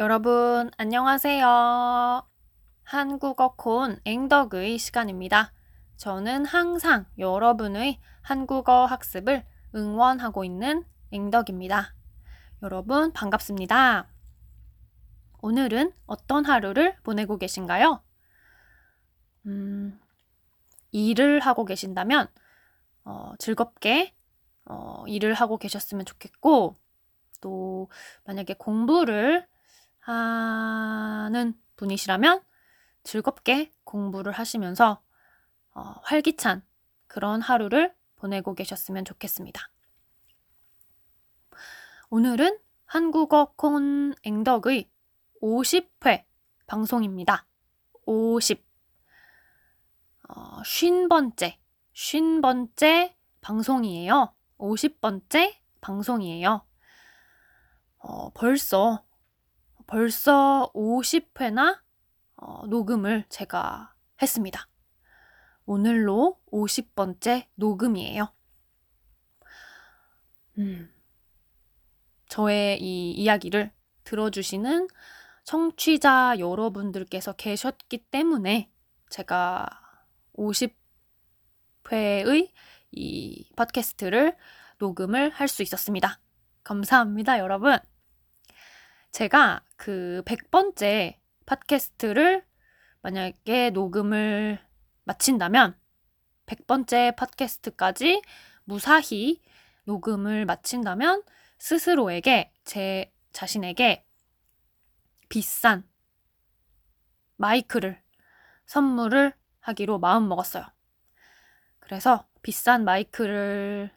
여러분, 안녕하세요. 한국어 콘 앵덕의 시간입니다. 저는 항상 여러분의 한국어 학습을 응원하고 있는 앵덕입니다. 여러분, 반갑습니다. 오늘은 어떤 하루를 보내고 계신가요? 음, 일을 하고 계신다면, 어, 즐겁게, 어, 일을 하고 계셨으면 좋겠고, 또, 만약에 공부를 하는 분이시라면 즐겁게 공부를 하시면서 어, 활기찬 그런 하루를 보내고 계셨으면 좋겠습니다. 오늘은 한국어 콘 앵덕의 50회 방송입니다. 50. 어, 50번째, 50번째 방송이에요. 50번째 방송이에요. 어, 벌써 벌써 50회나 어, 녹음을 제가 했습니다. 오늘로 50번째 녹음이에요. 음, 저의 이 이야기를 들어주시는 청취자 여러분들께서 계셨기 때문에 제가 50회의 이 팟캐스트를 녹음을 할 수 있었습니다. 감사합니다, 여러분. 제가 그 100번째 팟캐스트를 만약에 녹음을 마친다면 100번째 팟캐스트까지 무사히 녹음을 마친다면 스스로에게 제 자신에게 비싼 마이크를 선물을 하기로 마음 먹었어요. 그래서 비싼 마이크를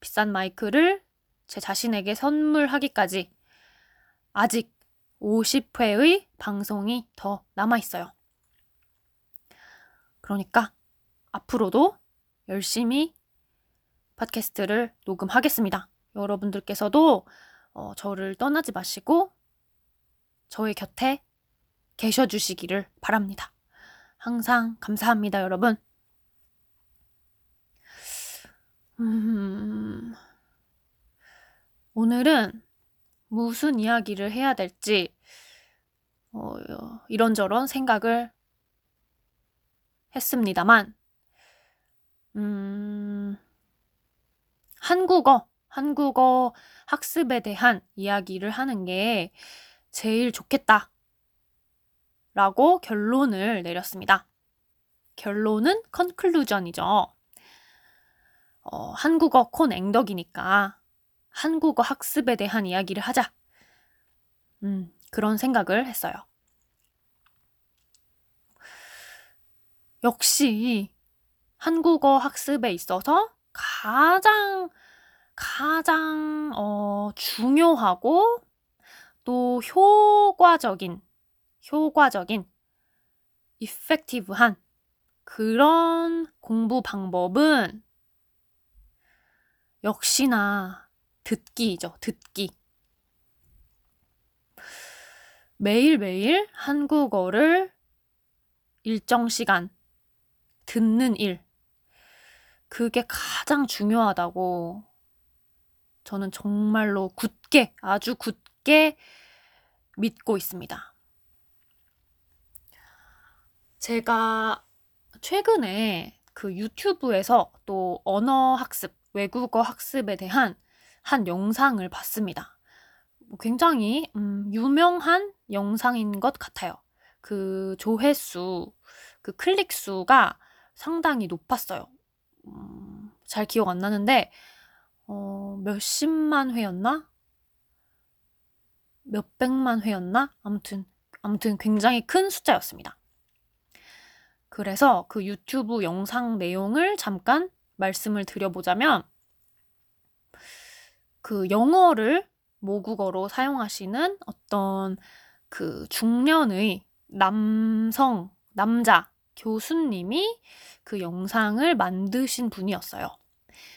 비싼 마이크를 제 자신에게 선물하기까지 아직 50회의 방송이 더 남아 있어요. 그러니까 앞으로도 열심히 팟캐스트를 녹음하겠습니다. 여러분들께서도 어, 저를 떠나지 마시고 저의 곁에 계셔 주시기를 바랍니다. 항상 감사합니다, 여러분. 음, 오늘은 무슨 이야기를 해야 될지 어, 이런저런 생각을 했습니다만, 음, 한국어, 한국어 학습에 대한 이야기를 하는 게 제일 좋겠다. 라고 결론을 내렸습니다. 결론은 컨클루전이죠. 어, 한국어 콘 앵덕이니까 한국어 학습에 대한 이야기를 하자. 음, 그런 생각을 했어요. 역시 한국어 학습에 있어서 가장 가장 어, 중요하고 또 효과적인 효과적인 이펙티브한 그런 공부 방법은 역시나 듣기죠. 듣기. 매일매일 한국어를 일정 시간 듣는 일. 그게 가장 중요하다고 저는 정말로 굳게, 아주 굳게 믿고 있습니다. 제가 최근에 그 유튜브에서 또 언어 학습, 외국어 학습에 대한 한 영상을 봤습니다. 뭐 굉장히 음, 유명한 영상인 것 같아요. 그 조회수, 그 클릭 수가 상당히 높았어요. 음, 잘 기억 안 나는데 어, 몇십만 회였나? 몇백만 회였나? 아무튼 아무튼 굉장히 큰 숫자였습니다. 그래서 그 유튜브 영상 내용을 잠깐 말씀을 드려보자면 그 영어를 모국어로 사용하시는 어떤 그 중년의 남성, 남자 교수님이 그 영상을 만드신 분이었어요.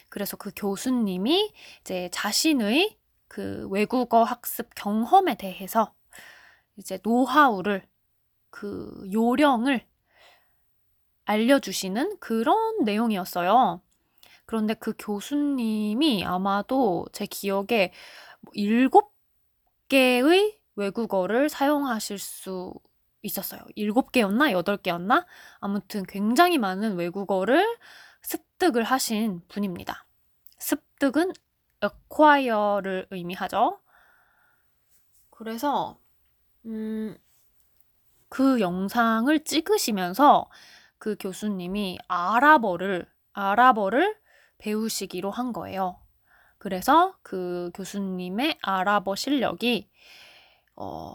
그래서 그 교수님이 이제 자신의 그 외국어 학습 경험에 대해서 이제 노하우를 그 요령을 알려주시는 그런 내용이었어요. 그런데 그 교수님이 아마도 제 기억에 뭐 일곱 개의 외국어를 사용하실 수 있었어요. 7개였나? 8개였나? 아무튼 굉장히 많은 외국어를 습득을 하신 분입니다. 습득은 acquire를 의미하죠. 그래서 음, 그 영상을 찍으시면서 그 교수님이 아랍어를 아랍어를 배우시기로 한 거예요. 그래서 그 교수님의 아랍어 실력이 어,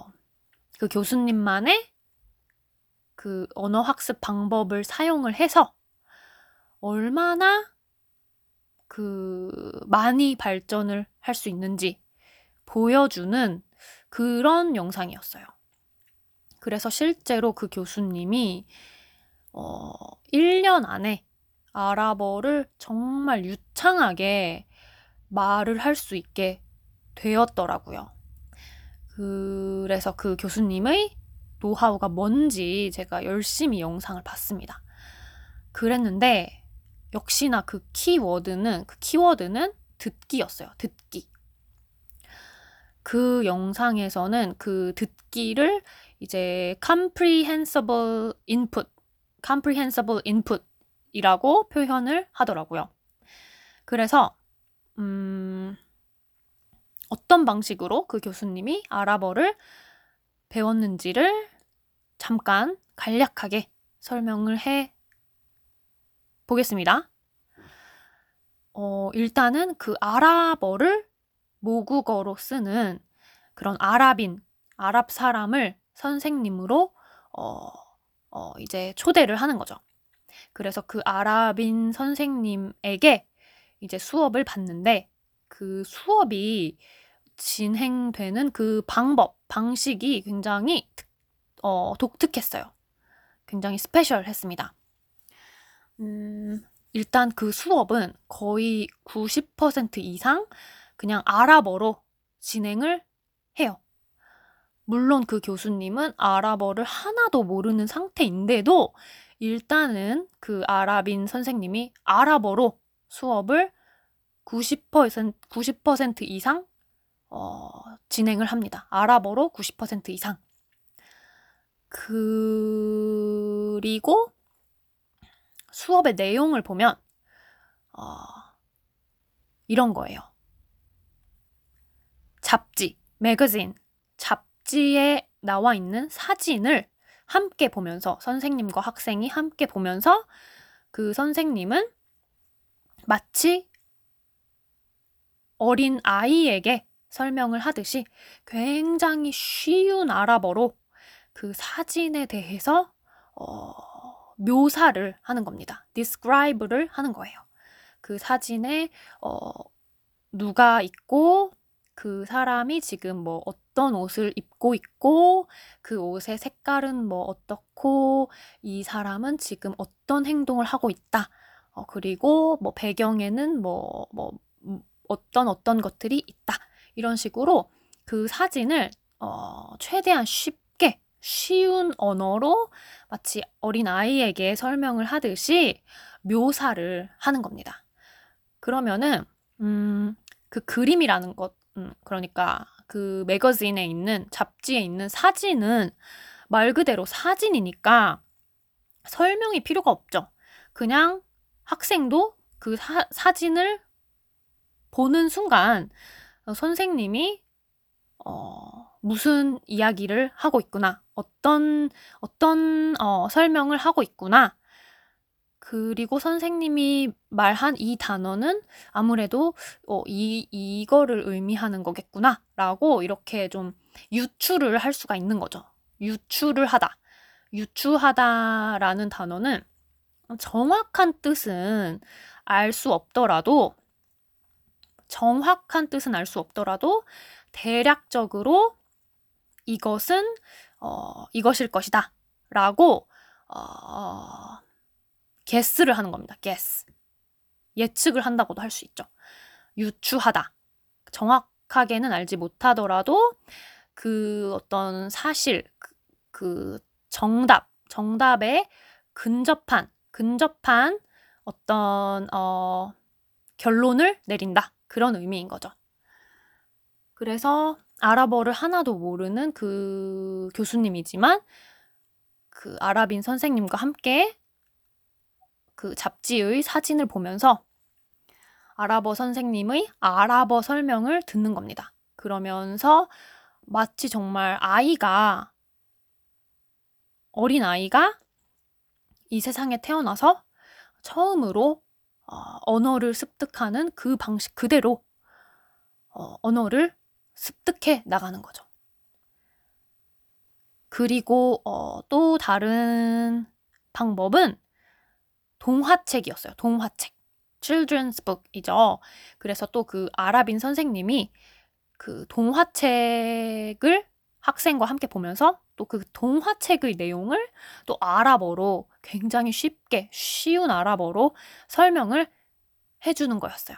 그 교수님만의 그 언어 학습 방법을 사용을 해서 얼마나 그 많이 발전을 할 수 있는지 보여주는 그런 영상이었어요. 그래서 실제로 그 교수님이 어, 1년 안에 아랍어를 정말 유창하게 말을 할 수 있게 되었더라고요. 그래서 그 교수님의 노하우가 뭔지 제가 열심히 영상을 봤습니다. 그랬는데 역시나 그 키워드는 그 키워드는 듣기였어요. 듣기. 그 영상에서는 그 듣기를 이제 comprehensible input, comprehensible input 이라고 표현을 하더라고요. 그래서 음, 어떤 방식으로 그 교수님이 아랍어를 배웠는지를 잠깐 간략하게 설명을 해 보겠습니다. 어, 일단은 그 아랍어를 모국어로 쓰는 그런 아랍인, 아랍 사람을 선생님으로 어, 어, 이제 초대를 하는 거죠. 그래서 그 아랍인 선생님에게 이제 수업을 받는데 그 수업이 진행되는 그 방법, 방식이 굉장히 어, 독특했어요. 굉장히 스페셜했습니다. 음, 일단 그 수업은 거의 90% 이상 그냥 아랍어로 진행을 해요. 물론 그 교수님은 아랍어를 하나도 모르는 상태인데도 일단은 그 아랍인 선생님이 아랍어로 수업을 90%, 90% 이상 어, 진행을 합니다. 아랍어로 90% 이상. 그리고 수업의 내용을 보면 어, 이런 거예요. 잡지, 매거진, 잡지에 나와 있는 사진을 함께 보면서 선생님과 학생이 함께 보면서 그 선생님은 마치 어린 아이에게 설명을 하듯이 굉장히 쉬운 아랍어로 그 사진에 대해서 어, 묘사를 하는 겁니다. describe를 하는 거예요. 그 사진에 어, 누가 있고 그 사람이 지금 뭐 어떤 옷을 입고 있고 그 옷의 색깔은 뭐 어떻고 이 사람은 지금 어떤 행동을 하고 있다. 어, 그리고 뭐 배경에는 뭐, 뭐, 음, 어떤 어떤 것들이 있다. 이런 식으로 그 사진을 어, 최대한 쉽게 쉬운 언어로 마치 어린 아이에게 설명을 하듯이 묘사를 하는 겁니다. 그러면은 음, 그 그림이라는 것, 음, 그러니까 그 매거진에 있는 잡지에 있는 사진은 말 그대로 사진이니까 설명이 필요가 없죠. 그냥 학생도 그 사, 사진을 보는 순간 선생님이 어, 무슨 이야기를 하고 있구나. 어떤, 어떤, 어, 설명을 하고 있구나. 그리고 선생님이 말한 이 단어는 아무래도 어, 이, 이거를 의미하는 거겠구나. 라고 이렇게 좀 유추를 할 수가 있는 거죠. 유추를 하다. 유추하다라는 단어는 정확한 뜻은 알 수 없더라도 정확한 뜻은 알 수 없더라도 대략적으로 이것은 어, 이것일 것이다 라고 어, 게스를 하는 겁니다. 게스 예측을 한다고도 할 수 있죠. 유추하다 정확하게는 알지 못하더라도 그 어떤 사실 그, 그 정답 정답에 근접한 근접한 어떤 어, 결론을 내린다 그런 의미인 거죠. 그래서 아랍어를 하나도 모르는 그 교수님이지만 그 아랍인 선생님과 함께 그 잡지의 사진을 보면서 아랍어 선생님의 아랍어 설명을 듣는 겁니다. 그러면서 마치 정말 아이가 어린 아이가 이 세상에 태어나서 처음으로 어, 언어를 습득하는 그 방식 그대로 어, 언어를 습득해 나가는 거죠. 그리고 어, 또 다른 방법은 동화책이었어요. 동화책. children's book이죠. 그래서 또 그 아랍인 선생님이 그 동화책을 학생과 함께 보면서 또 그 동화책의 내용을 또 아랍어로 굉장히 쉽게 쉬운 아랍어로 설명을 해주는 거였어요.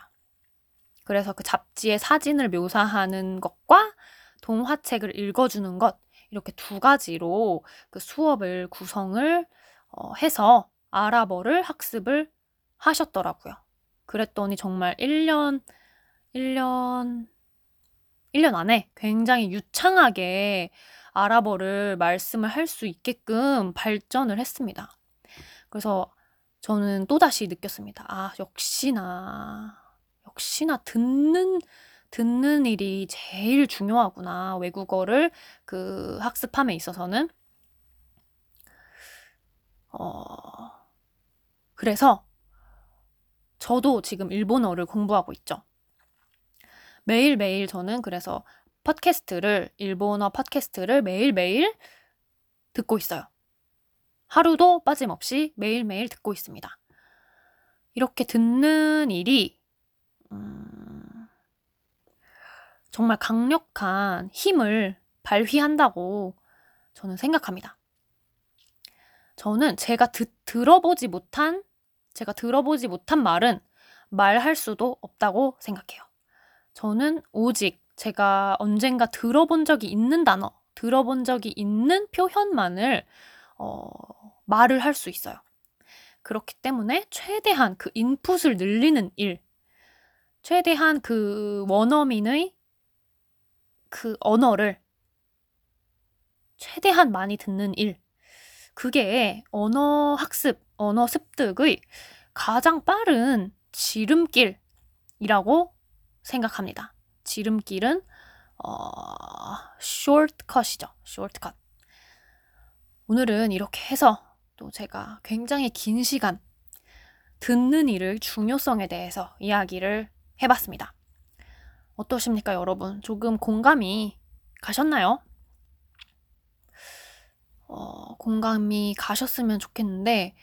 그래서 그 잡지의 사진을 묘사하는 것과 동화책을 읽어주는 것 이렇게 두 가지로 그 수업을 구성을 어, 해서 아랍어를 학습을 하셨더라고요. 그랬더니 정말 1년, 1년, 1년 안에 굉장히 유창하게 아랍어를 말씀을 할 수 있게끔 발전을 했습니다. 그래서 저는 또다시 느꼈습니다. 아, 역시나, 역시나 듣는, 듣는 일이 제일 중요하구나. 외국어를 그 학습함에 있어서는. 어, 그래서 저도 지금 일본어를 공부하고 있죠. 매일매일 저는 그래서 팟캐스트를, 일본어 팟캐스트를 매일매일 듣고 있어요. 하루도 빠짐없이 매일매일 듣고 있습니다. 이렇게 듣는 일이, 음, 정말 강력한 힘을 발휘한다고 저는 생각합니다. 저는 제가 듣, 들어보지 못한 제가 들어보지 못한 말은 말할 수도 없다고 생각해요. 저는 오직 제가 언젠가 들어본 적이 있는 단어, 들어본 적이 있는 표현만을 어, 말을 할 수 있어요. 그렇기 때문에 최대한 그 인풋을 늘리는 일, 최대한 그 원어민의 그 언어를 최대한 많이 듣는 일, 그게 언어 학습, 언어 습득의 가장 빠른 지름길이라고 생각합니다. 지름길은 어, shortcut이죠. shortcut. 오늘은 이렇게 해서 또 제가 굉장히 긴 시간 듣는 일의 중요성에 대해서 이야기를 해봤습니다. 어떠십니까, 여러분? 조금 공감이 가셨나요? 어, 공감이 가셨으면 좋겠는데,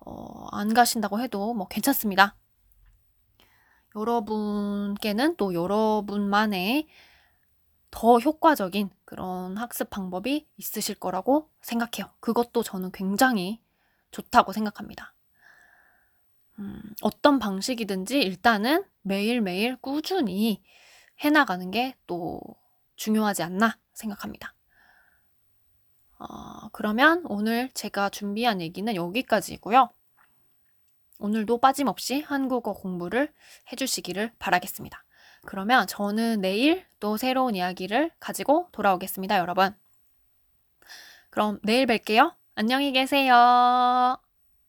어, 안 가신다고 해도 뭐 괜찮습니다. 여러분께는 또 여러분만의 더 효과적인 그런 학습 방법이 있으실 거라고 생각해요. 그것도 저는 굉장히 좋다고 생각합니다. 음, 어떤 방식이든지 일단은 매일매일 꾸준히 해나가는 게 또 중요하지 않나 생각합니다. 어, 그러면 오늘 제가 준비한 얘기는 여기까지고요. 오늘도 빠짐없이 한국어 공부를 해주시기를 바라겠습니다. 그러면 저는 내일 또 새로운 이야기를 가지고 돌아오겠습니다, 여러분. 그럼 내일 뵐게요. 안녕히 계세요.